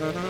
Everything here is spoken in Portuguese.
Música